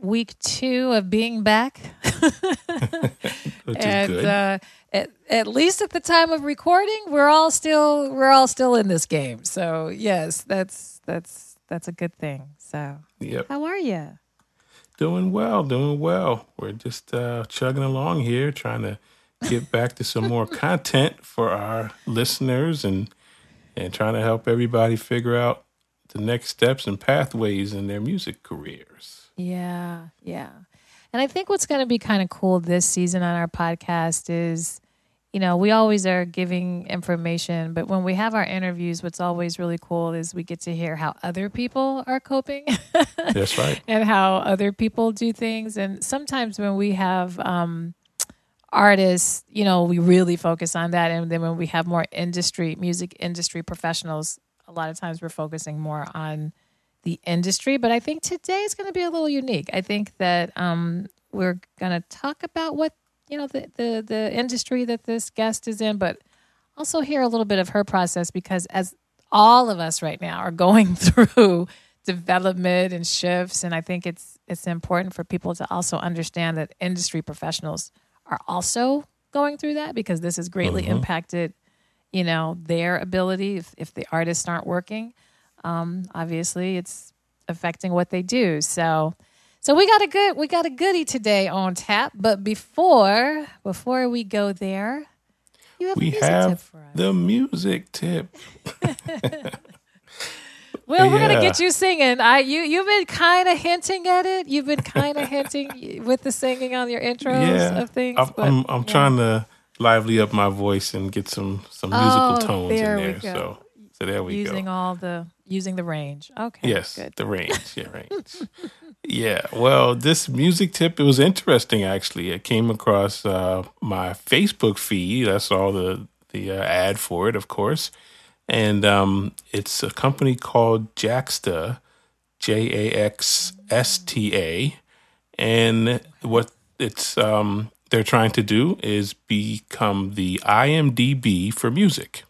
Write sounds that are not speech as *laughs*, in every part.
week two of being back. *laughs* And. Uh, at, at least at the time of recording, we're all still we're all still in this game. So yes, that's that's that's a good thing. So yep. how are you? Doing well, doing well. We're just uh, chugging along here, trying to get back to some more *laughs* content for our listeners and and trying to help everybody figure out the next steps and pathways in their music careers. Yeah, yeah. And I think what's going to be kind of cool this season on our podcast is, you know, we always are giving information, but when we have our interviews, what's always really cool is we get to hear how other people are coping. *laughs* That's right. and how other people do things. And sometimes when we have um, artists, you know, we really focus on that. And then when we have more industry, music industry professionals, a lot of times we're focusing more on the industry. But I think today is going to be a little unique. I think that um, we're going to talk about what, you know, the, the, the industry that this guest is in, but also hear a little bit of her process because as all of us right now are going *laughs* through development and shifts and i think it's it's important for people to also understand that industry professionals are also going through that because this has greatly Mhm. impacted you know their ability if, if the artists aren't working um, obviously it's affecting what they do so so we got a good we got a goodie today on tap but before before we go there you have a We music tip have for us the music tip. *laughs* Well, we're gonna get you singing. I you you've been kind of hinting at it. You've been kind of *laughs* hinting with the singing on your intros Yeah. of things. I'm, but, I'm, I'm yeah. trying to lively up my voice and get some some musical Oh, tones there in there. So so there we using go. all the using the range. Okay. Yes, Good. the range. Yeah, range. yeah. Well, this music tip it was interesting actually. It came across uh, my Facebook feed. I saw the the uh, ad for it, of course, and um, it's a company called Jaxsta, J A X S T A, and what it's um, they're trying to do is become the IMDb for music.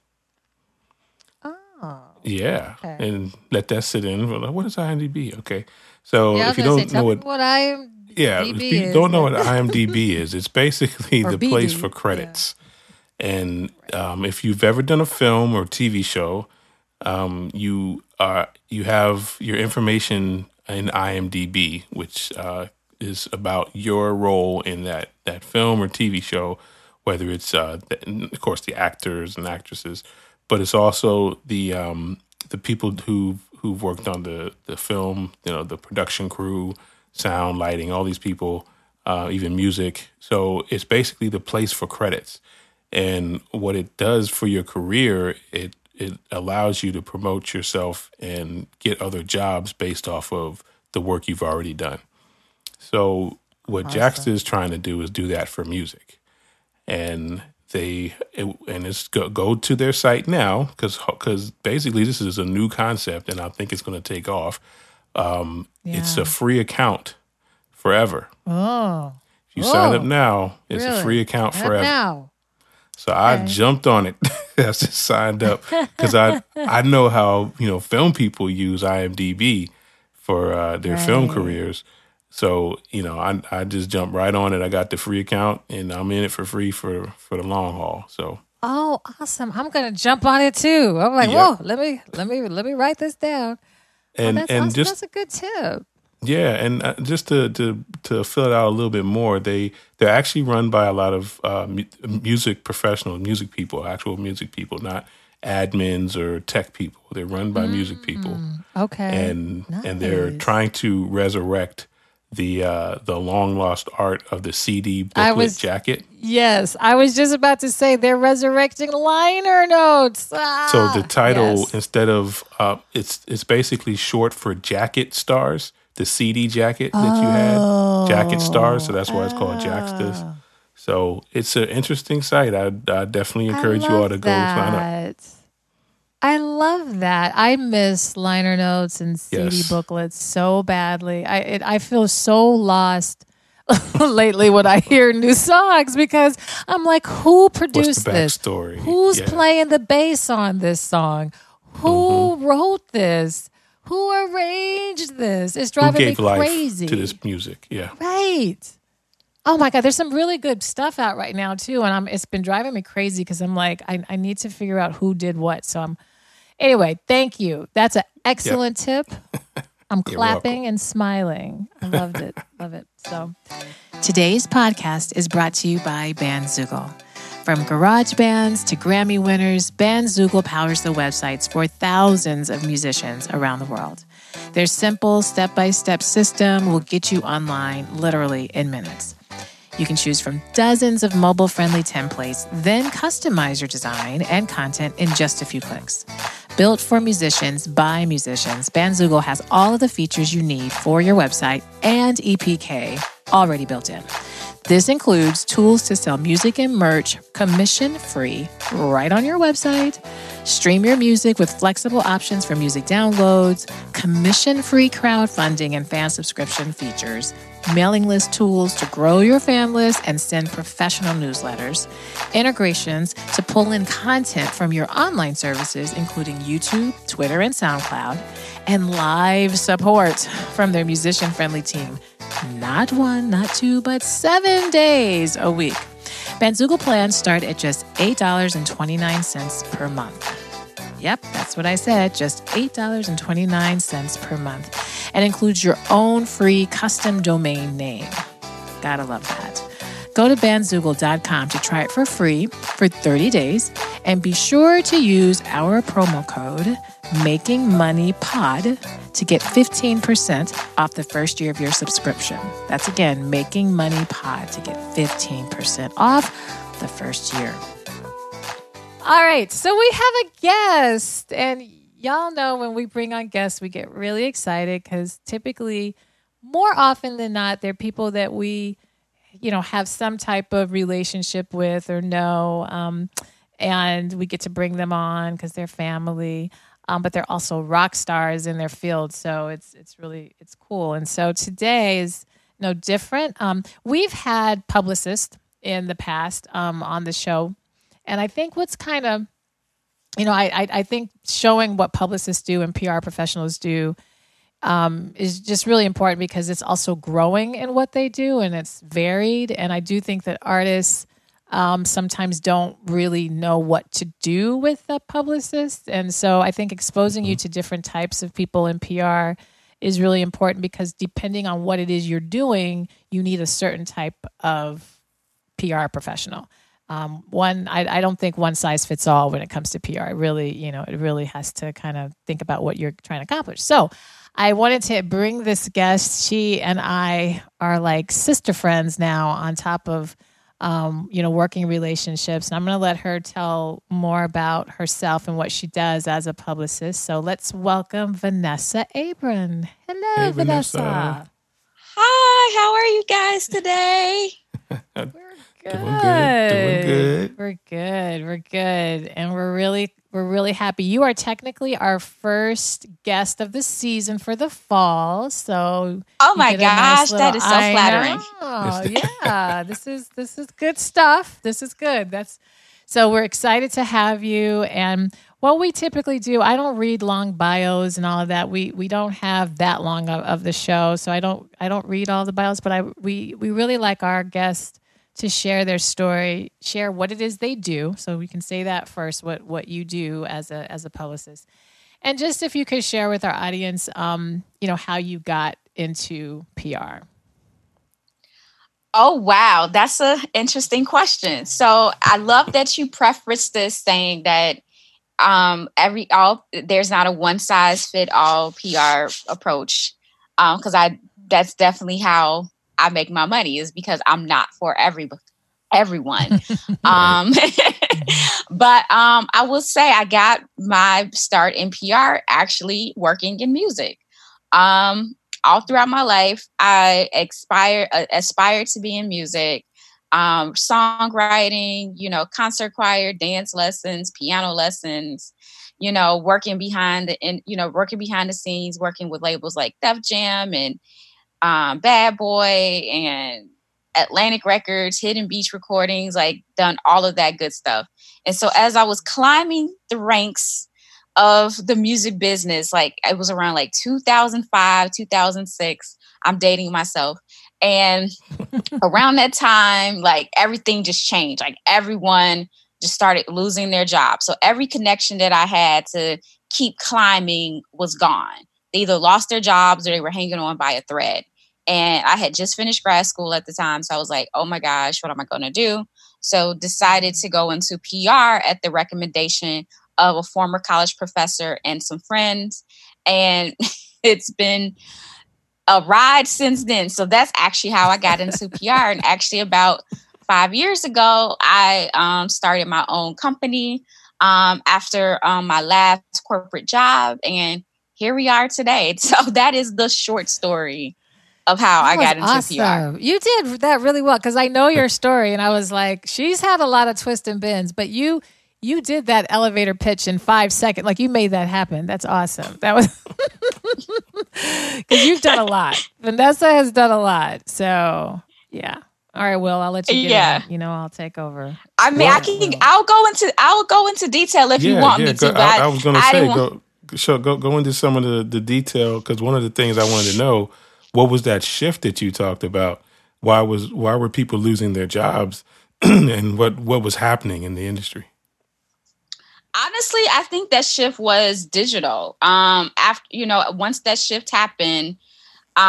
Yeah, Okay. and let that sit in. What is IMDb? Okay, so Yeah, if you don't say, know what, what I yeah, if you don't know what IMDb is, it's basically *laughs* Or the place BD, for yeah. credits. And um, if you've ever done a film or TV show, um, you are you have your information in IMDb, which uh, is about your role in that that film or TV show, whether it's uh, the, of course the actors and actresses, but it's also the um, the people who who've worked on the the film, you know, the production crew, sound, lighting, all these people, uh, even music. So it's basically the place for credits. And what it does for your career, it it allows you to promote yourself and get other jobs based off of the work you've already done. So what Jaxsta is trying to do is do that for music, and they it, and it's go, go to their site now because because basically this is a new concept, and I think it's going to take off. Um, It's a free account forever. Oh. If you sign up now, it's a free account Not forever. now. So I jumped on it. *laughs* I just signed up because I *laughs* I know how you know film people use IMDb for uh, their film careers. So you know I I just jumped right on it. I got the free account and I'm in it for free for for the long haul. So Oh, awesome! I'm gonna jump on it too. I'm like, Yep. whoa, let me let me let me write this down. and oh, that's and awesome. just that's a good tip. Yeah, and uh, just to to to fill it out a little bit more, they they're actually run by a lot of uh, mu- music professionals, music people, actual music people, not admins or tech people. They're run by music people, Okay. and and they're trying to resurrect the uh, the long lost art of the CD I booklet was- jacket. Yes, I was just about to say they're resurrecting liner notes. Ah, So the title yes. instead of uh, it's it's basically short for jacket stars the CD jacket that you had, Jacket Stars. So that's why it's called Jaxsta. Oh. So it's an interesting site. I, I definitely encourage you all to go sign up. I love that. I miss liner notes and CD Yes. booklets so badly. I it, I feel so lost *laughs* lately when I hear new songs because I'm like, who produced this? backstory? Who's Yeah. playing the bass on this song? Who Mm-hmm. wrote this? Who arranged this? It's driving gave me life crazy. to this music? Yeah. Right. Oh my God, there's some really good stuff out right now too, and I'm it's been driving me crazy because I'm like I, I need to figure out who did what. So I'm anyway. Thank you. That's an excellent tip. *laughs* I'm clapping and smiling. I loved it. Love it. So today's podcast is brought to you by Bandzoogle. From garage bands to Grammy winners, Bandzoogle powers the websites for thousands of musicians around the world. Their simple step by step system will get you online literally in minutes. You can choose from dozens of mobile friendly templates, then customize your design and content in just a few clicks. Built for musicians by musicians, Bandzoogle has all of the features you need for your website and EPK already built in. This includes tools to sell music and merch commission free right on your website, stream your music with flexible options for music downloads, commission free crowdfunding and fan subscription features, mailing list tools to grow your fan list and send professional newsletters, integrations to pull in content from your online services, including YouTube, Twitter, and SoundCloud, and live support from their musician friendly team. Not one, not two, but seven days a week. Bandzoogle plans start at just $8.29 per month. Yep, that's what I said. Just $8.29 per month. And includes your own free custom domain name. Gotta love that. Go to bandzoogle.com to try it for free for 30 days and be sure to use our promo code MAKINGMONEYPOD to get 15% off the first year of your subscription. That's again, Making Money Pod to get 15% off the first year. All right, so we have a guest, and y'all know when we bring on guests, we get really excited because typically, more often than not, they're people that we, you know, have some type of relationship with or know, um, and we get to bring them on because they're family. Um, but they're also rock stars in their field, so it's it's really it's cool. And so today is no different. Um, we've had publicists in the past um, on the show and I think what's kind of, you know, I, I, I think showing what publicists do and PR professionals do um, is just really important because it's also growing in what they do and it's varied. And I do think that artists um, sometimes don't really know what to do with a publicist. And so I think exposing you to different types of people in PR is really important because depending on what it is you're doing, you need a certain type of PR professional. Um, one, I, I don't think one size fits all when it comes to PR. It really, you know, it really has to kind of think about what you're trying to accomplish. So, I wanted to bring this guest. She and I are like sister friends now, on top of, um, you know, working relationships. And I'm going to let her tell more about herself and what she does as a publicist. So let's welcome Vanessa Abram. Hello, Hey, Vanessa. Vanessa. Hi, how are you guys today? *laughs* Good. Doing good, doing good. We're good. We're good. And we're really we're really happy. You are technically our first guest of the season for the fall. So Oh my a nice gosh, that little- is so I flattering. Oh yeah. This is this is good stuff. This is good. That's so we're excited to have you. And what we typically do, I don't read long bios and all of that. We we don't have that long of, of the show, so I don't I don't read all the bios. But I we we really like our guests to share their story, share what it is they do. So we can say that first, what what you do as a as a publicist, and just if you could share with our audience, um, you know, how you got into PR. Oh wow, that's an interesting question. So I love that you prefaced this saying that um every all there's not a one size fit all PR approach. Um because I that's definitely how I make my money is because I'm not for every everyone. *laughs* um *laughs* but um I will say I got my start in PR actually working in music. Um all throughout my life, I aspire uh, aspired to be in music, um, songwriting, you know, concert choir, dance lessons, piano lessons, you know, working behind the and you know, working behind the scenes, working with labels like Def Jam and um, Bad Boy and Atlantic Records, Hidden Beach Recordings, like done all of that good stuff. And so as I was climbing the ranks of the music business, like it was around like 2005, 2006, I'm dating myself. And *laughs* around that time, like everything just changed. Like everyone just started losing their jobs. So every connection that I had to keep climbing was gone. They either lost their jobs or they were hanging on by a thread. And I had just finished grad school at the time. So I was like, oh my gosh, what am I going to do? So decided to go into PR at the recommendation of a former college professor and some friends. And *laughs* it's been a ride since then. So that's actually how I got into PR. And actually, about five years ago, I um, started my own company um, after um, my last corporate job. And here we are today. *laughs* So that is the short story of how that I got into awesome. PR. You did that really well because I know your story, and I was like, she's had a lot of twists and bends, but you you did that elevator pitch in five seconds. Like you made that happen. That's awesome. That was *laughs* because you've done a lot. *laughs* Vanessa has done a lot. So yeah. All right, Will, I'll let you get yeah. In. You know, I'll take over. I mean, I can. I'll go into. I'll go into detail if yeah, you want yeah, me to. Go, I, I, was going to say, go, sure, go go into some of the the detail because one of the things I wanted to know what was that shift that you talked about? Why was why were people losing their jobs, *clears throat* and what what was happening in the industry? Honestly, I think that shift was digital. Um, after you know, once that shift happened, um,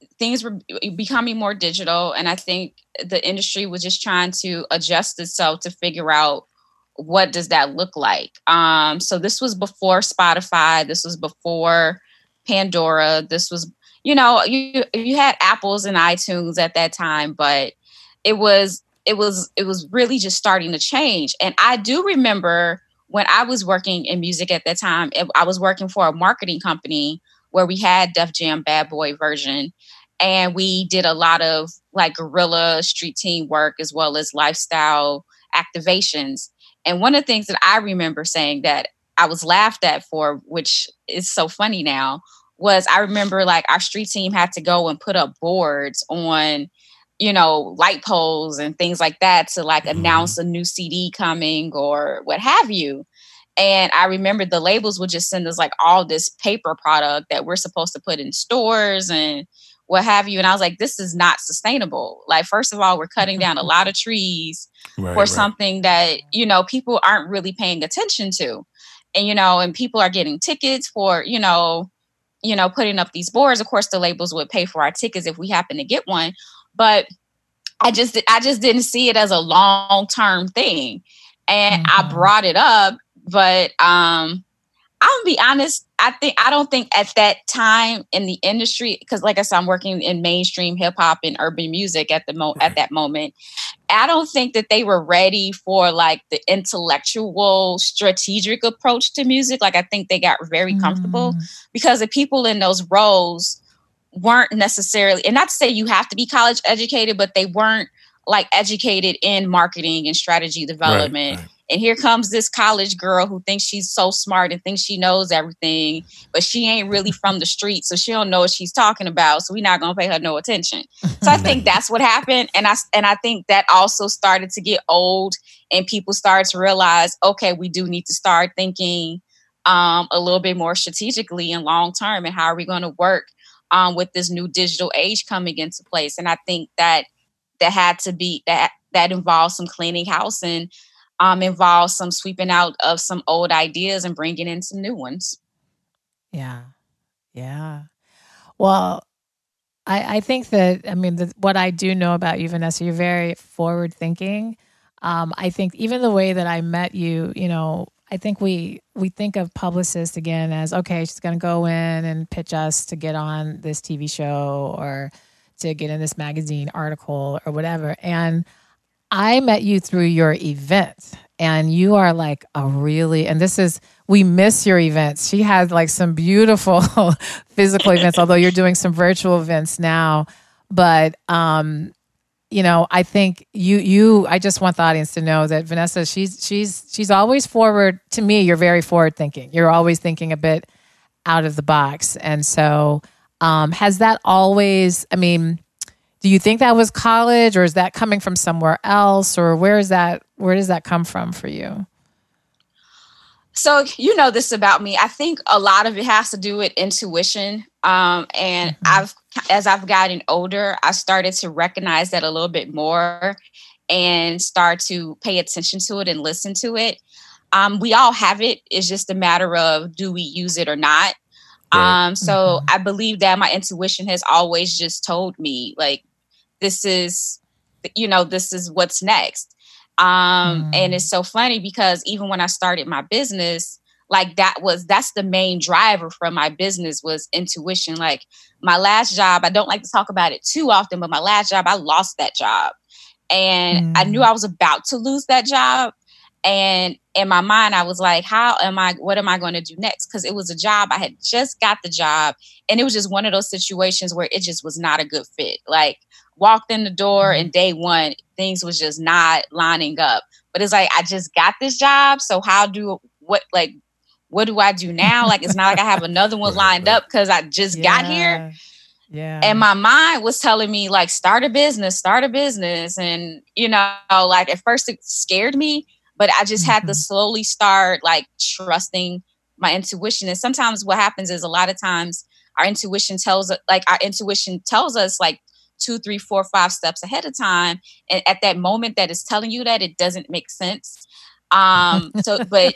right. things were becoming more digital, and I think the industry was just trying to adjust itself to figure out what does that look like. Um, so this was before Spotify. This was before Pandora. This was you know, you you had apples and iTunes at that time, but it was it was it was really just starting to change. And I do remember when I was working in music at that time, I was working for a marketing company where we had Def Jam Bad Boy version. And we did a lot of like guerrilla street team work as well as lifestyle activations. And one of the things that I remember saying that I was laughed at for, which is so funny now, was I remember like our street team had to go and put up boards on, you know, light poles and things like that to like mm-hmm. announce a new CD coming or what have you. And I remember the labels would just send us like all this paper product that we're supposed to put in stores and what have you. And I was like, this is not sustainable. Like, first of all, we're cutting down a *laughs* lot of trees right, for right. something that, you know, people aren't really paying attention to. And, you know, and people are getting tickets for, you know, you know, putting up these boards. Of course, the labels would pay for our tickets if we happen to get one, but I just I just didn't see it as a long term thing, and mm-hmm. I brought it up, but um, I'm gonna be honest. I think I don't think at that time in the industry, because like I said, I'm working in mainstream hip hop and urban music at the mo at that moment. I don't think that they were ready for like the intellectual, strategic approach to music. Like I think they got very comfortable mm. because the people in those roles weren't necessarily, and not to say you have to be college educated, but they weren't like educated in marketing and strategy development. Right, right and here comes this college girl who thinks she's so smart and thinks she knows everything, but she ain't really from the street, so she don't know what she's talking about. So we're not gonna pay her no attention. So I think *laughs* that's what happened, and I and I think that also started to get old, and people started to realize, okay, we do need to start thinking um, a little bit more strategically and long term, and how are we going to work um, with this new digital age coming into place? And I think that that had to be that that involves some cleaning house and um, involves some sweeping out of some old ideas and bringing in some new ones. Yeah. Yeah. Well, I, I think that, I mean, the, what I do know about you, Vanessa, you're very forward thinking. Um, I think even the way that I met you, you know, I think we we think of publicists again as okay, she's going to go in and pitch us to get on this TV show or to get in this magazine article or whatever. And I met you through your event. and you are like a really and this is we miss your events. She had like some beautiful *laughs* physical events, although you're doing some virtual events now. But um, you know, I think you you I just want the audience to know that Vanessa, she's she's she's always forward to me, you're very forward thinking. You're always thinking a bit out of the box. And so um has that always I mean, do you think that was college or is that coming from somewhere else or where is that where does that come from for you? So you know this about me. I think a lot of it has to do with intuition. Um, and mm-hmm. I've as I've gotten older, I started to recognize that a little bit more and start to pay attention to it and listen to it. Um, we all have it. It's just a matter of do we use it or not. Right. Um, so mm-hmm. I believe that my intuition has always just told me like this is you know this is what's next um mm. and it's so funny because even when i started my business like that was that's the main driver from my business was intuition like my last job i don't like to talk about it too often but my last job i lost that job and mm. i knew mm. i was about to lose that job and in my mind i was like how am i what am i going to do next? Because it was a job. I had just got the job and it was just one of those situations where it just was not a good fit. Like walked in the door mm-hmm. and day one things was just not lining up. But it's like i just got this job so how do what like what do i do now? Like it's not like i have another one *laughs* lined up because i just yeah. got here. Yeah. And my mind was telling me like start a business start a business. And you know like at first it scared me but i just mm-hmm. had to mm-hmm. slowly start like trusting my intuition and sometimes what happens is a lot of times our intuition tells us like our intuition tells us like two, three, four, five steps ahead of time. And at that moment that is telling you that, it doesn't make sense. *laughs* Um, so, but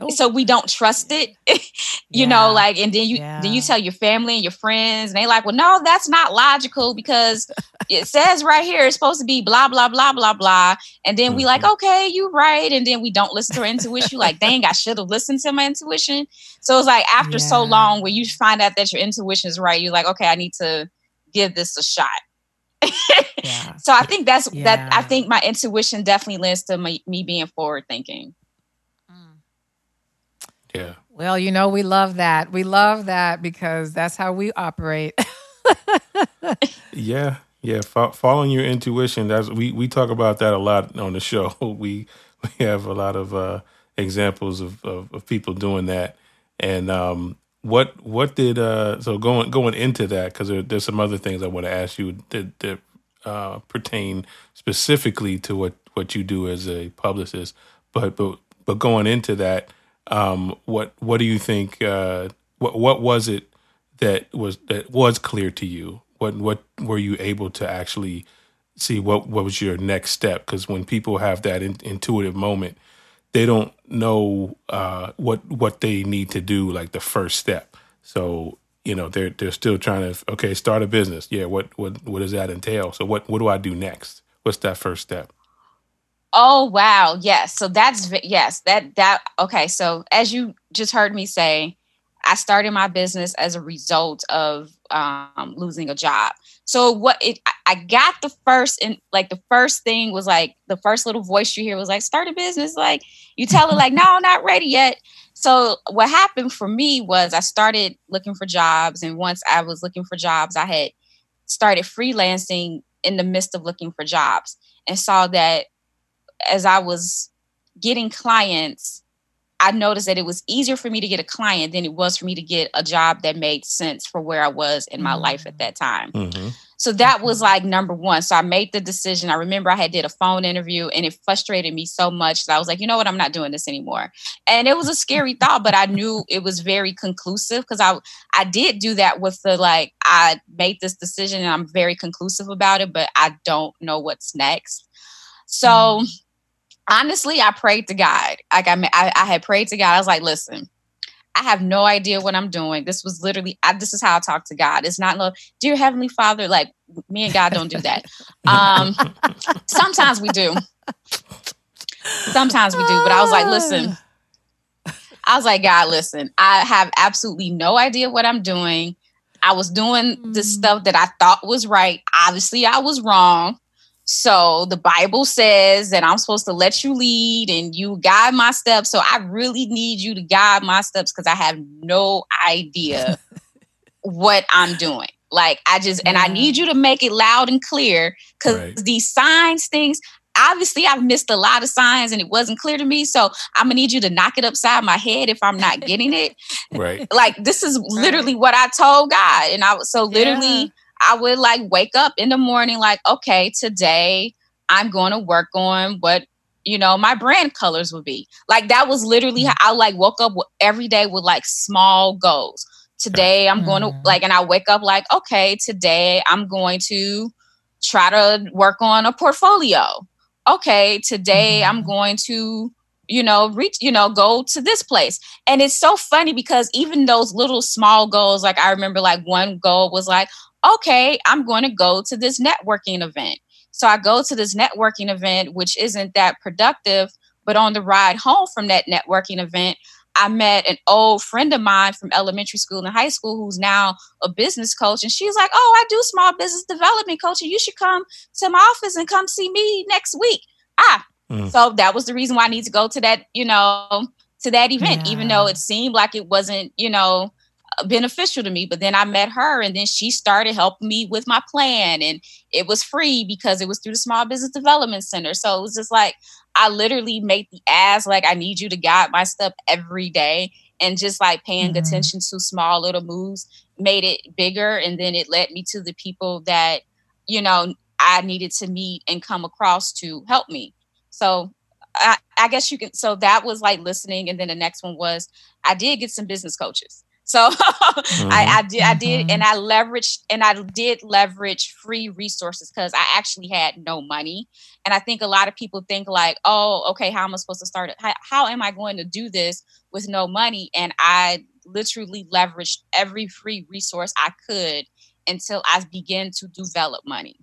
Nope. so we don't trust it *laughs* you yeah. know like and then you yeah. then you tell your family and your friends and they like well no that's not logical because *laughs* it says right here it's supposed to be blah blah blah blah blah and then we like mm-hmm. okay you right and then we don't listen to our intuition like dang i should have listened to my intuition so it's like after yeah. so long where you find out that your intuition is right you're like okay i need to give this a shot *laughs* yeah. So I think that's yeah. that. I think my intuition definitely lends to me, me being forward thinking. Yeah. Well, you know, we love that. We love that because that's how we operate. *laughs* yeah, yeah. Fo- following your intuition. That's we we talk about that a lot on the show. *laughs* We we have a lot of uh, examples of, of, of people doing that. And um, what what did uh so going going into that because there, there's some other things I want to ask you that that uh, pertain specifically to what what you do as a publicist, but but but going into that, um, what what do you think? Uh, what what was it that was that was clear to you? What what were you able to actually see? What what was your next step? Because when people have that in, intuitive moment, they don't know uh, what what they need to do, like the first step. So you know they're they're still trying to okay start a business. Yeah, what what what does that entail? So what what do I do next? What's that first step? Oh wow, yes. So that's yes that that okay. So as you just heard me say, I started my business as a result of um, losing a job. So what it I got the first and like the first thing was like the first little voice you hear was like start a business. Like you tell it like *laughs* no, not ready yet. So what happened for me was I started looking for jobs, and once I was looking for jobs, I had started freelancing in the midst of looking for jobs, and saw that as I was getting clients I noticed that it was easier for me to get a client than it was for me to get a job that made sense for where I was in my mm-hmm. life at that time. Mm-hmm. So that was like number one. So I made the decision. I remember I had did a phone interview and it frustrated me so much that I was like, you know what, I'm not doing this anymore. And it was a scary *laughs* thought, but I knew it was very conclusive because I I did do that with the like I made this decision and I'm very conclusive about it, but I don't know what's next. So mm-hmm honestly, I prayed to God. Like I, I, I had prayed to God. I was like, listen, I have no idea what I'm doing. This was literally, I, this is how I talk to God. It's not love, dear Heavenly Father. Like me and God don't do that. Um, *laughs* sometimes we do. Sometimes we do. But I was like, listen. I was like, God, listen. I have absolutely no idea what I'm doing. I was doing the mm. stuff that I thought was right. Obviously, I was wrong. So the Bible says that I'm supposed to let you lead and you guide my steps. So I really need you to guide my steps because I have no idea *laughs* what I'm doing. Like I just and I need you to make it loud and clear because right. these signs things. Obviously, I've missed a lot of signs and it wasn't clear to me. So I'm gonna need you to knock it upside my head if I'm not getting it. *laughs* right. Like this is literally what I told God, and I was so literally. Yeah I would like wake up in the morning, like, okay, today I'm going to work on what you know my brand colors would be. Like that was literally how I like woke up every day with like small goals. Today I'm going to mm-hmm. like, and I wake up like, okay, today I'm going to try to work on a portfolio. Okay, today I'm mm-hmm. going to you know reach you know go to this place and it's so funny because even those little small goals like i remember like one goal was like okay, I'm going to go to this networking event. So I go to this networking event, which isn't that productive. But on the ride home from that networking event, I met an old friend of mine from elementary school and high school who's now a business coach. And she's like, Oh, I do small business development coaching. You should come to my office and come see me next week. Ah, mm. so that was the reason why I need to go to that, you know, to that event, yeah. even though it seemed like it wasn't, you know, beneficial to me. But then I met her and then she started helping me with my plan. And it was free because it was through the Small Business Development Center. So it was just like, I literally made the ass like, I need you to guide my step every day. And just like paying mm-hmm. attention to small little moves made it bigger. And then it led me to the people that, you know, I needed to meet and come across to help me. So I, I, guess you can. So that was like listening, and then the next one was I did get some business coaches. So mm-hmm. *laughs* I, I, did, I did, and mm-hmm. I leveraged, and I did leverage free resources because I actually had no money. And I think a lot of people think like, oh, okay, how am I supposed to start it? How, how am I going to do this with no money? And I literally leveraged every free resource I could until I began to develop money.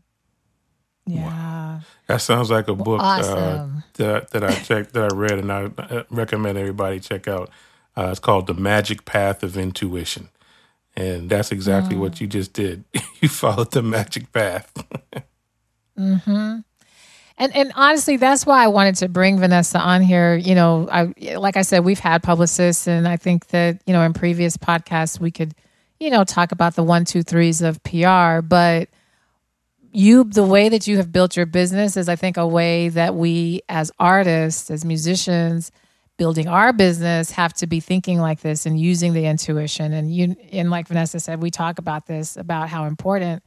Yeah. That sounds like a book uh, awesome. uh, that that I checked that I read and I uh, recommend everybody check out. Uh, it's called The Magic Path of Intuition. And that's exactly mm. what you just did. *laughs* you followed the magic path. mm-hmm. And and honestly, that's why I wanted to bring Vanessa on here. You know, I like I said, we've had publicists, and I think that you know in previous podcasts we could, you know, talk about the one, two, threes of PR. But you, the way that you have built your business is, I think, a way that we as artists, as musicians, building our business have to be thinking like this and using the intuition. And you and like Vanessa said we talk about this about how important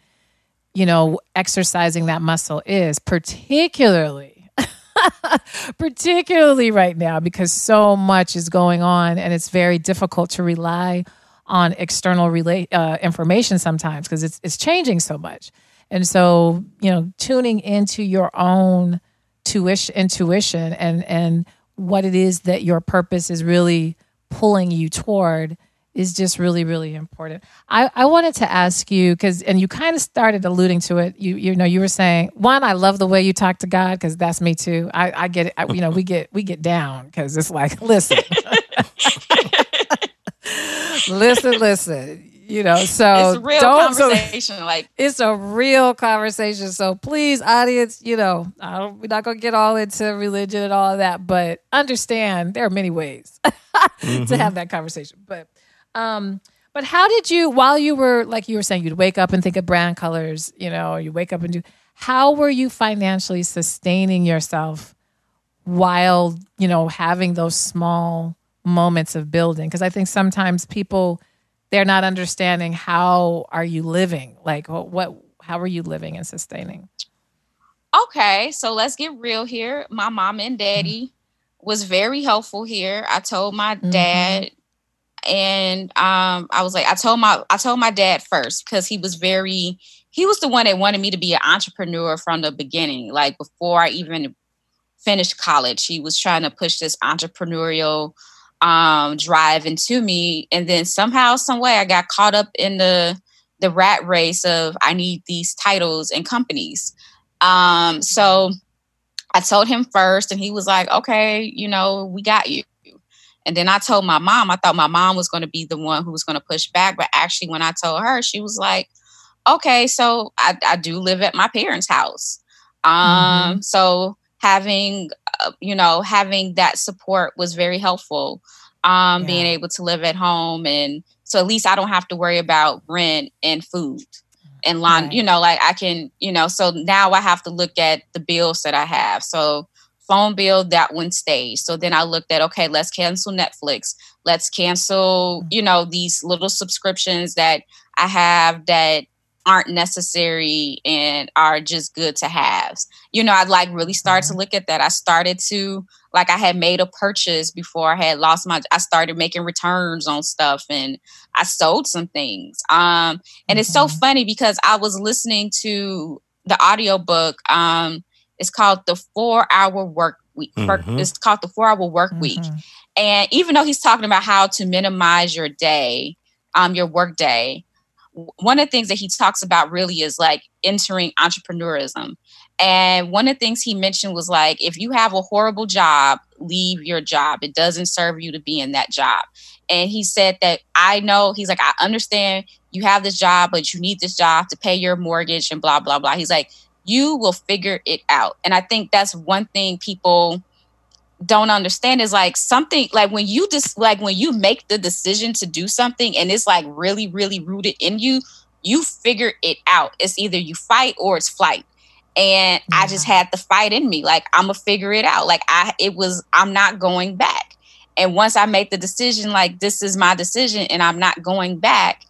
you know exercising that muscle is particularly *laughs* particularly right now because so much is going on and it's very difficult to rely on external relate uh, information sometimes because it's it's changing so much. And so you know tuning into your own tuition intuition and and what it is that your purpose is really pulling you toward is just really really important. I, I wanted to ask you because and you kind of started alluding to it. You you know you were saying one i love the way you talk to god because that's me too. I, I get it. I, you know we get we get down because it's like *laughs* *laughs* listen. Listen listen you know so it's real don't, conversation so, like *laughs* it's a real conversation. So please audience you know we're not gonna get all into religion and all of that but understand there are many ways *laughs* mm-hmm. to have that conversation. But um but how did you while you were like you were saying you'd wake up and think of brand colors you know you wake up and do how were you financially sustaining yourself while you know having those small moments of building? Because i think sometimes people they're not understanding how are you living? Like what, what how are you living and sustaining? Okay so let's get real here. My mom and daddy mm-hmm. was very helpful here. I told my mm-hmm. dad and um, i was like i told my i told my dad first because he was very he was the one that wanted me to be an entrepreneur from the beginning. Like before i even finished college he was trying to push this entrepreneurial um, drive into me. And then somehow, some way, I got caught up in the the rat race of I need these titles and companies. Um, so I told him first, and he was like, "Okay, you know, we got you." And then I told my mom. I thought my mom was going to be the one who was going to push back, but actually, when I told her, she was like, "Okay, so I, I do live at my parents' house." Um, mm-hmm. so having you know having that support was very helpful. Um, yeah. being able to live at home and so at least I don't have to worry about rent and food and lawn, right. you know, like I can, you know, so now I have to look at the bills that I have. So phone bill, that one stays. So then I looked at, okay, let's cancel Netflix. Let's cancel, mm. you know, these little subscriptions that I have that aren't necessary and are just good to have. You know, I like really started mm-hmm. to look at that. I started to like I had made a purchase before I had lost my I started making returns on stuff and I sold some things. Um and mm-hmm. it's so mm-hmm. funny because I was listening to the audiobook um it's called the 4 hour work week. Mm-hmm. It's called the 4 hour work mm-hmm. week. And even though he's talking about how to minimize your day, um your work day, one of the things that he talks about really is like entering entrepreneurism. And one of the things he mentioned was like, if you have a horrible job, leave your job. It doesn't serve you to be in that job. And he said that I know, he's like, I understand you have this job, but you need this job to pay your mortgage and blah, blah, blah. He's like, you will figure it out. And I think that's one thing people don't understand is like something like when you just like when you make the decision to do something and it's like really really rooted in you you figure it out. It's either you fight or it's flight. And yeah. i just had the fight in me. Like i'm gonna figure it out. Like i it was i'm not going back. And once i made the decision like this is my decision and i'm not going back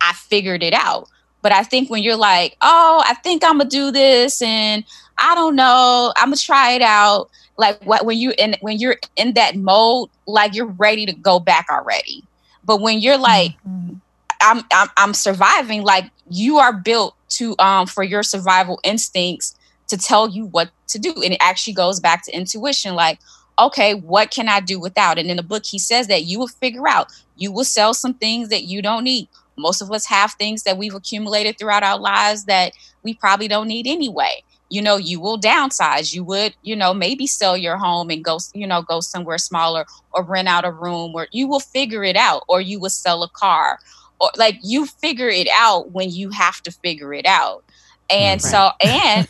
i figured it out. But i think when you're like oh i think i'm gonna do this and i don't know i'm gonna try it out like what when you in when you're in that mode like you're ready to go back already. But when you're like mm-hmm. I'm, I'm i'm surviving like you are built to um for your survival instincts to tell you what to do. And it actually goes back to intuition like okay what can i do without? And in the book he says that you will figure out. You will sell some things that you don't need. Most of us have things that we've accumulated throughout our lives that we probably don't need anyway you know you will downsize. You would you know maybe sell your home and go you know go somewhere smaller or rent out a room or you will figure it out or you will sell a car. Or like you figure it out when you have to figure it out. And right. so and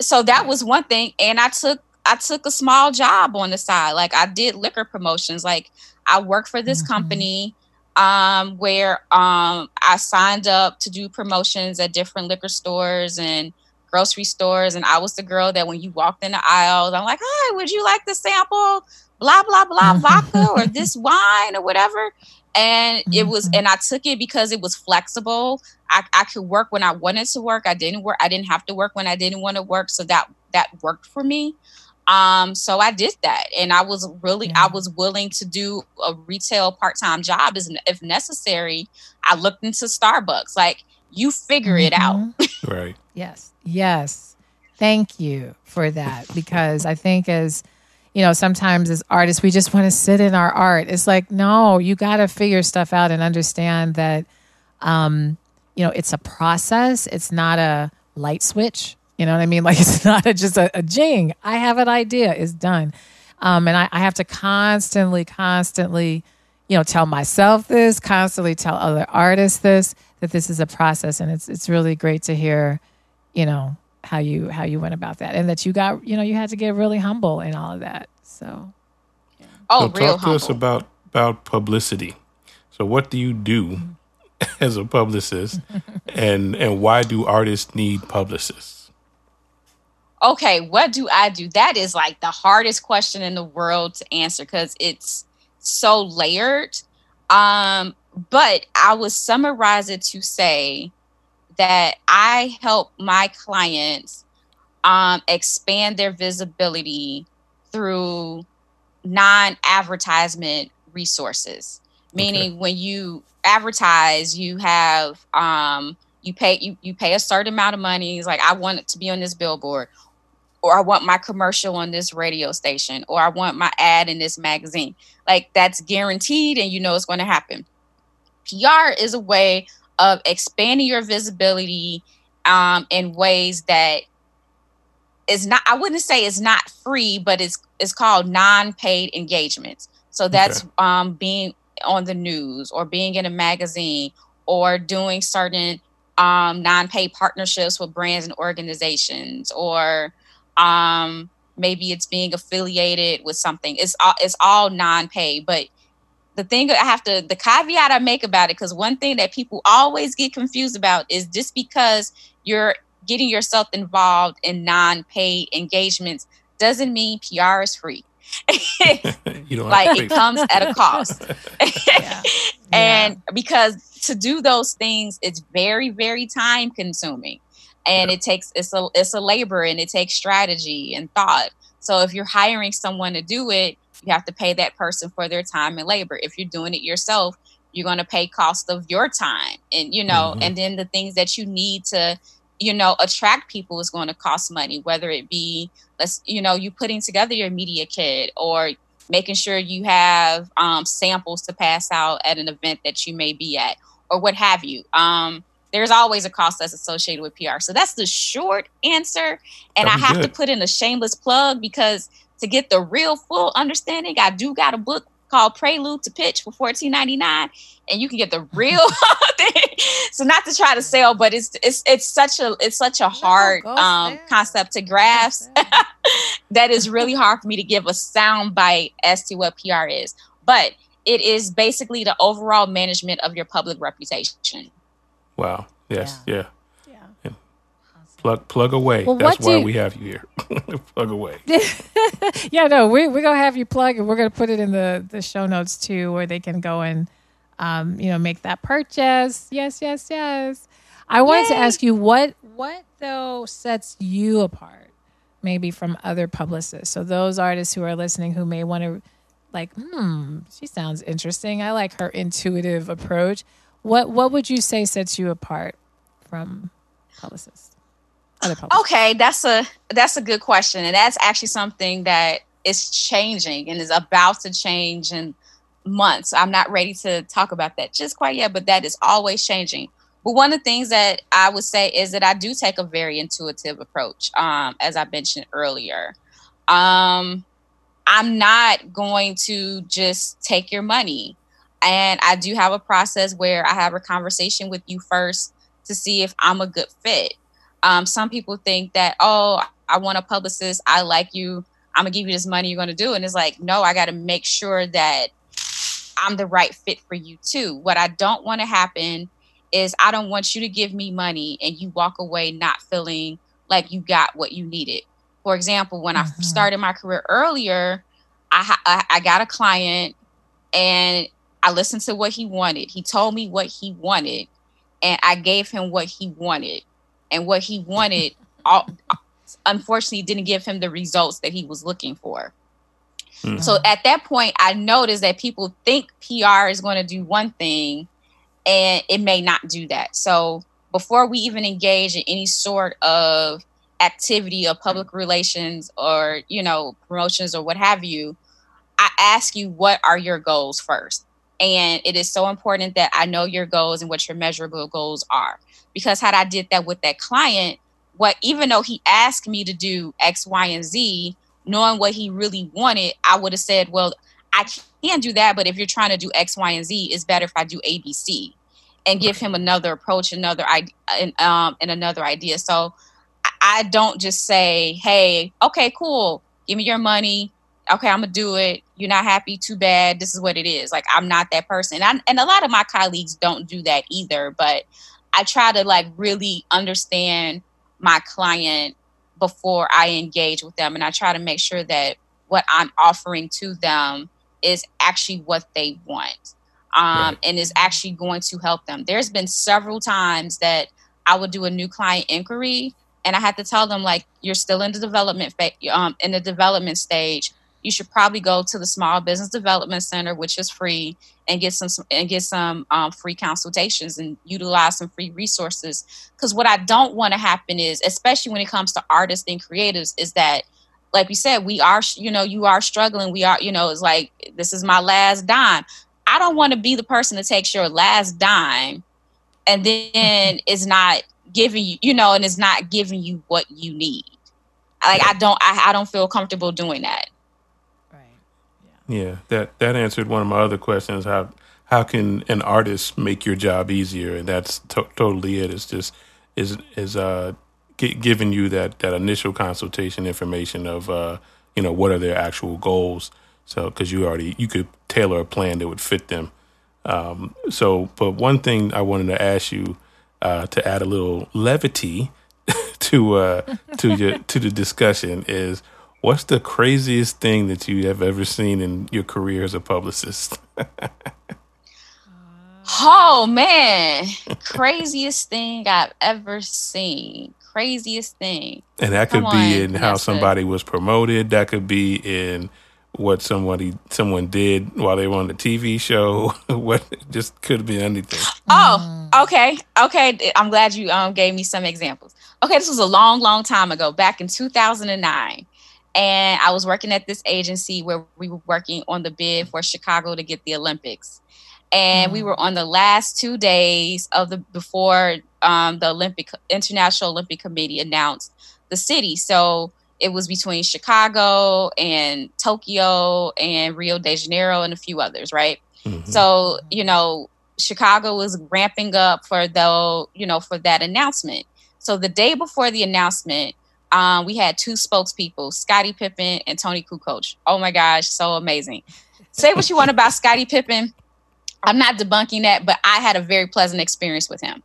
so that was one thing. And i took i took a small job on the side. Like i did liquor promotions. Like i worked for this mm-hmm. company um where um i signed up to do promotions at different liquor stores and grocery stores, and I was the girl that when you walked in the aisles, I'm like, "Hi, would you like to sample blah blah blah *laughs* vodka or this wine or whatever?" And it was, mm-hmm. and I took it because it was flexible. I, I could work when I wanted to work. I didn't work. I didn't have to work when I didn't want to work. So that that worked for me. Um, so I did that, and I was really, yeah. I was willing to do a retail part time job as if necessary. I looked into Starbucks, like you figure mm-hmm. it out. Mm-hmm. *laughs* right. Yes. Yes. Thank you for that *laughs* because I think as you know, sometimes as artists, we just want to sit in our art. It's like, no, you got to figure stuff out and understand that, um, you know, it's a process. It's not a light switch. You know what I mean? *laughs* Like it's not a, just a, a jing. I have an idea. It's done. Um, and I, I have to constantly, constantly, you know, tell myself this, constantly tell other artists this, that this is a process. And it's, it's really great to hear, you know, how you how you went about that and that you got you know you had to get really humble and all of that. So yeah. oh so talk to us about about publicity. So what do you do mm-hmm. as a publicist *laughs* and and why do artists need publicists? Okay what do i do? That is like the hardest question in the world to answer because it's so layered. Um but i would summarize it to say that I help my clients um, expand their visibility through non advertisement resources. Meaning, okay. when you advertise, you have um, you pay you, you pay a certain amount of money. It's like I want it to be on this billboard, or I want my commercial on this radio station, or I want my ad in this magazine. Like that's guaranteed, and you know it's going to happen. PR is a way of expanding your visibility um, in ways that is not I wouldn't say it's not free, but it's it's called non-paid engagements. So that's okay. um, being on the news or being in a magazine or doing certain um, non-paid partnerships with brands and organizations, or um, maybe it's being affiliated with something. It's all it's all non-paid, but the thing I have to the caveat I make about it because one thing that people always get confused about is just because you're getting yourself involved in non-paid engagements doesn't mean PR is free. *laughs* you don't like it comes at a cost. yeah. *laughs* And yeah. because to do those things, it's very, very time consuming. And yeah. it takes it's a it's a labor and it takes strategy and thought. So if you're hiring someone to do it, you have to pay that person for their time and labor. If you're doing it yourself, you're going to pay cost of your time and you know, mm-hmm. and then the things that you need to you know attract people is going to cost money whether it be let's you know you putting together your media kit or making sure you have um, samples to pass out at an event that you may be at or what have you um, there's always a cost that's associated with pr so that's the short answer and i have good. to put in a shameless plug because to get the real full understanding i do got a book called Prelude to Pitch for fourteen ninety nine, and you can get the *laughs* real thing. So not to try to sell, but it's it's it's such a it's such a hard no, um, concept to grasp *laughs* that is really hard for me to give a sound bite as to what PR is. But it is basically the overall management of your public reputation. Wow. Yes. Yeah. yeah plug plug away. Well, That's why you... we have you here. *laughs* plug away. *laughs* yeah, no, we we're gonna have you plug, and we're gonna put it in the the show notes too, where they can go and um, you know make that purchase. Yes, yes, yes. I wanted Yay. to ask you what what though sets you apart, maybe from other publicists. So those artists who are listening who may want to like, hmm, she sounds interesting. I like her intuitive approach. What what would you say sets you apart from publicists? Okay, that's a that's a good question, and that's actually something that is changing and is about to change in months. I'm not ready to talk about that just quite yet, but that is always changing. But one of the things that I would say is that I do take a very intuitive approach, um, as I mentioned earlier. Um, I'm not going to just take your money. And I do have a process where I have a conversation with you first to see if I'm a good fit. Um, some people think that, oh, I want a publicist. I like you. I'm gonna give you this money. You're gonna do, it. and it's like, no, I got to make sure that I'm the right fit for you too. What I don't want to happen is I don't want you to give me money and you walk away not feeling like you got what you needed. For example, when mm-hmm. I started my career earlier, I, I I got a client and I listened to what he wanted. He told me what he wanted, and I gave him what he wanted and what he wanted all, unfortunately didn't give him the results that he was looking for. Mm-hmm. So at that point, I noticed that people think PR is going to do one thing and it may not do that. So before we even engage in any sort of activity of public relations or, you know, promotions or what have you, I ask you, what are your goals first? And it is so important that I know your goals and what your measurable goals are because had I did that with that client, what even though he asked me to do X, Y, and Z, knowing what he really wanted, I would have said, well, I can do that, but if you're trying to do X, Y, and Z, it's better if I do A, B, C, and give him another approach, another idea, and, um, and another idea. So I don't just say, hey, okay, cool, give me your money. Okay, I'm gonna do it. You're not happy, too bad. This is what it is. Like I'm not that person, and, I, and a lot of my colleagues don't do that either. But I try to like really understand my client before I engage with them. And I try to make sure that what I'm offering to them is actually what they want um, right. and is actually going to help them. There's been several times that I would do a new client inquiry and I had to tell them like you're still in the development fa- um, in the development stage you should probably go to the Small Business Development Center, which is free, and get some and get some um, free consultations and utilize some free resources. Because what I don't want to happen is, especially when it comes to artists and creatives, is that like we said, we are, you know, you are struggling. We are, you know, it's like this is my last dime. I don't want to be the person that takes your last dime and then *laughs* is not giving you, you know, and is not giving you what you need. Like I don't, I, I don't feel comfortable doing that. Yeah, that that answered one of my other questions. How how can an artist make your job easier? And that's to- totally it. It's just is is uh g- giving you that that initial consultation information of uh you know what are their actual goals. So because you already you could tailor a plan that would fit them. Um, so, but one thing I wanted to ask you uh, to add a little levity *laughs* to uh, to your to the discussion is what's the craziest thing that you have ever seen in your career as a publicist? *laughs* oh man, craziest thing I've ever seen. Craziest thing. And that could Come be on. in how That's somebody good. was promoted. That could be in what somebody someone did while they were on the TV show. *laughs* what just could be anything. Oh, okay, okay. I'm glad you um gave me some examples. Okay, this was a long, long time ago, back in 2009, and I was working at this agency where we were working on the bid for Chicago to get the Olympics, and mm. we were on the last two days of the before um, the Olympic International Olympic Committee announced the city. So it was between Chicago and Tokyo and Rio de Janeiro and a few others, right? Mm-hmm. So, you know, Chicago was ramping up for the, you know, for that announcement. So the day before the announcement, um, we had two spokespeople, Scottie Pippen and Toni Kukoc. Oh my gosh, so amazing. Say what you want about Scottie Pippen. I'm not debunking that, but I had a very pleasant experience with him.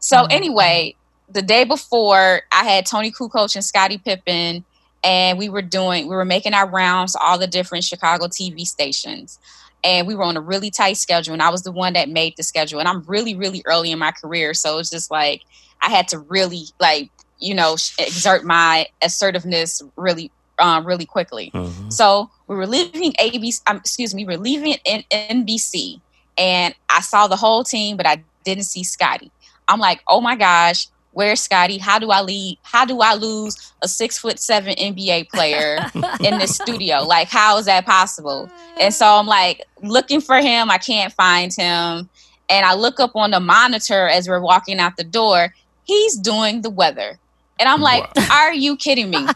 So mm-hmm. anyway, the day before, I had Toni Kukoc and Scottie Pippen and we were doing we were making our rounds all the different chicago tv stations and we were on a really tight schedule and i was the one that made the schedule and i'm really really early in my career so it's just like i had to really like you know exert my assertiveness really um, really quickly mm-hmm. so we were leaving abc um, excuse me we were leaving in nbc and i saw the whole team but i didn't see Scottie. i'm like oh my gosh Where's Scottie? How do I leave? How do I lose a six foot seven NBA player *laughs* in the studio? Like, how is that possible? And so I'm like looking for him. I can't find him. And I look up on the monitor as we're walking out the door. He's doing the weather. And I'm like, wow. *laughs* are you kidding me?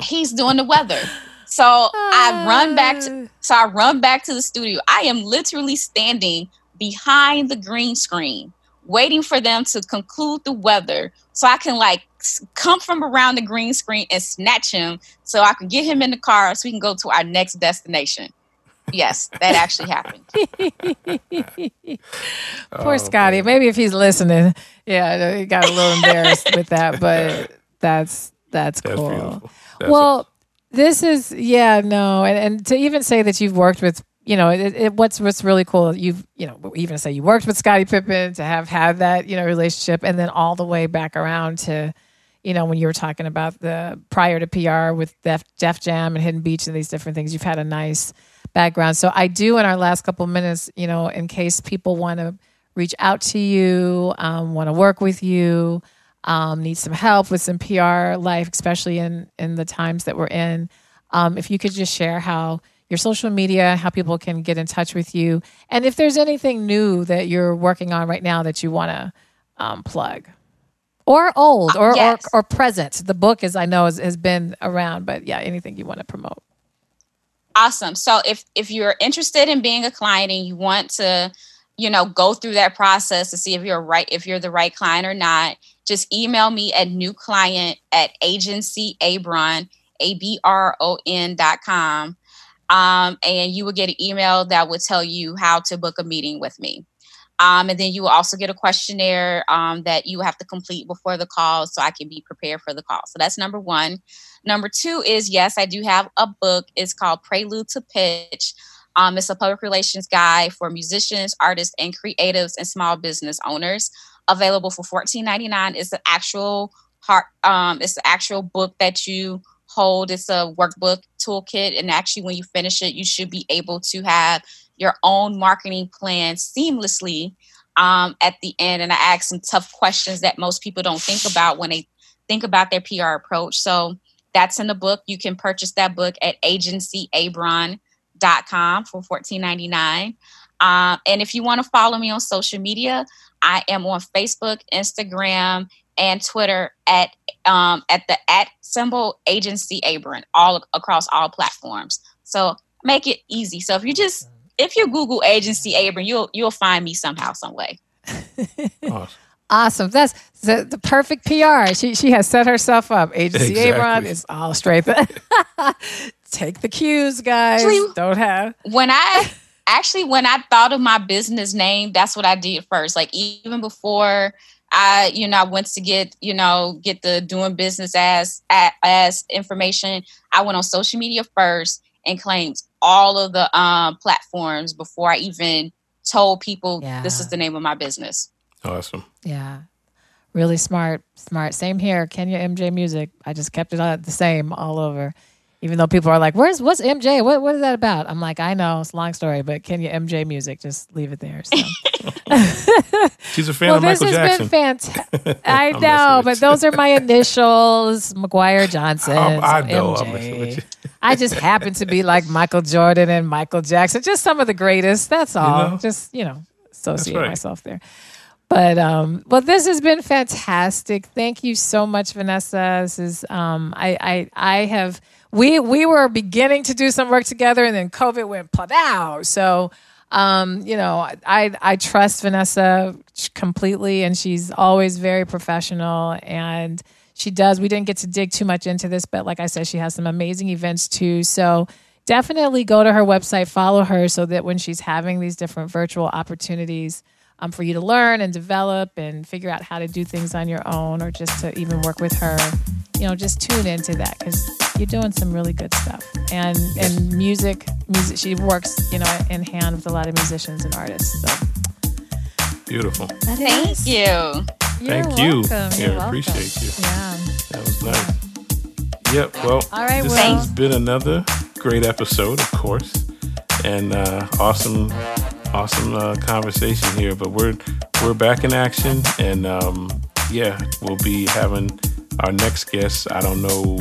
He's doing the weather. So I run back to so I run back to the studio. I am literally standing behind the green screen waiting for them to conclude the weather so I can like come from around the green screen and snatch him so I can get him in the car so we can go to our next destination. Yes, that actually happened. *laughs* Poor oh, Scottie. Maybe if he's listening, yeah, he got a little embarrassed with that, but that's that's, that's cool. That's well, a- this is yeah, no, and, and to even say that you've worked with you know, it, it, what's what's really cool, you've you know, even say you worked with Scottie Pippen to have had that you know relationship, and then all the way back around to, you know, when you were talking about the prior to PR with Def, Def Jam and Hidden Beach and these different things, you've had a nice background. So I do in our last couple minutes, you know, in case people want to reach out to you, um, want to work with you, um, need some help with some PR life, especially in in the times that we're in. Um, if you could just share how your social media, how people can get in touch with you, and if there's anything new that you're working on right now that you want to um, plug. Or old or, yes. or, or present. The book is I know has, has been around, but yeah, anything you want to promote. Awesome. So if if you're interested in being a client and you want to, you know, go through that process to see if you're right, if you're the right client or not, just email me at new client at agencyabron, A-B-R-O-N dot com um, and you will get an email that will tell you how to book a meeting with me. Um, and then you will also get a questionnaire um, that you have to complete before the call so I can be prepared for the call. So that's number one. Number two is yes, I do have a book. It's called Prelude to Pitch. Um, it's a public relations guide for musicians, artists, and creatives and small business owners. Available for $14.99. It's the actual part. Um, it's the actual book that you hold. It's a workbook toolkit. And actually, when you finish it, you should be able to have your own marketing plan seamlessly um, at the end. And I ask some tough questions that most people don't think about when they think about their PR approach. So that's in the book. You can purchase that book at agencyabron.com for $14.99. Um, and if you want to follow me on social media, I am on Facebook, Instagram, and Twitter at um, at the at symbol agency Abron all across all platforms. So make it easy. So if you just if you Google agency Abron, you'll you'll find me somehow, some way. awesome. *laughs* awesome. That's the, the perfect PR. She she has set herself up. Agency exactly. Abron is all straight. *laughs* Take the cues, guys. Actually, Don't have when I actually when I thought of my business name, that's what I did first. Like even before I, you know, I went to get, you know, get the doing business as as information. I went on social media first and claimed all of the um, platforms before I even told people yeah. this is the name of my business. Awesome. Yeah. Really smart, smart. Same here, Kenya MJ Music. I just kept it the same all over. Even though people are like, "Where's what's MJ? What what is that about?" I'm like, "I know, it's a long story, but Kenya MJ Music, just leave it there." So. *laughs* *laughs* She's a fan well, of Michael Jackson. This has been fantastic. *laughs* I know, but those are my initials, McGuire Johnson. I know. MJ. I just happen to be like Michael Jordan and Michael Jackson, just some of the greatest. That's all. You know? Just you know, associate right. myself there. But um, well, this has been fantastic. Thank you so much, Vanessa. This is um, I I I have we we were beginning to do some work together, and then COVID went plow. So um, you know, I I trust Vanessa completely, and she's always very professional and she does. We didn't get to dig too much into this, but like I said, she has some amazing events too. So definitely go to her website, follow her so that when she's having these different virtual opportunities um, for you to learn and develop and figure out how to do things on your own or just to even work with her, you know, just tune into that because you're doing some really good stuff. And and music, music, she works, you know, in hand with a lot of musicians and artists. So beautiful. Thank you. You're Thank you. Welcome. Yeah, appreciate you. Yeah. That was nice. Yep. Well, All right, this well. has been another great episode, of course, and uh, awesome, awesome uh, conversation here. But we're we're back in action, and um, yeah, we'll be having our next guest. I don't know,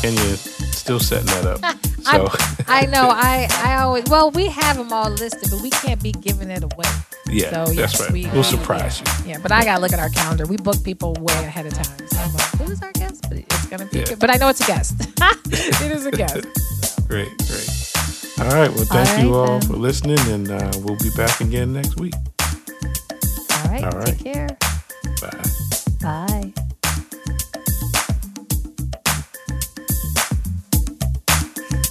Kenya still setting that up. *laughs* So I, *laughs* I know. I I always well, we have them all listed, but we can't be giving it away. Yeah, so, yes, that's right. We, will surprise yeah, you. Yeah, but I gotta look at our calendar. We book people way ahead of time. So I'm like, who's our guest? But it's gonna be. Yeah. But I know it's a guest. *laughs* it is a guest. great, great. All right. Well, thank all right, you all then. for listening, and uh, we'll be back again next week. All right. All right. Take care. Bye. Bye.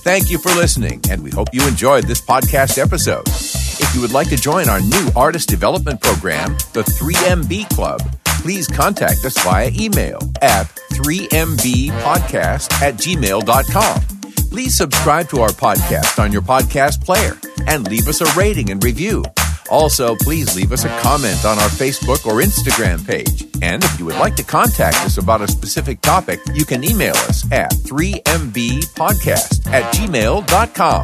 Thank you for listening, and we hope you enjoyed this podcast episode. If you would like to join our new artist development program, the 3MB Club, please contact us via email at 3mbpodcast at gmail.com. Please subscribe to our podcast on your podcast player and leave us a rating and review. Also, please leave us a comment on our Facebook or Instagram page. And if you would like to contact us about a specific topic, you can email us at 3mbpodcast at gmail.com.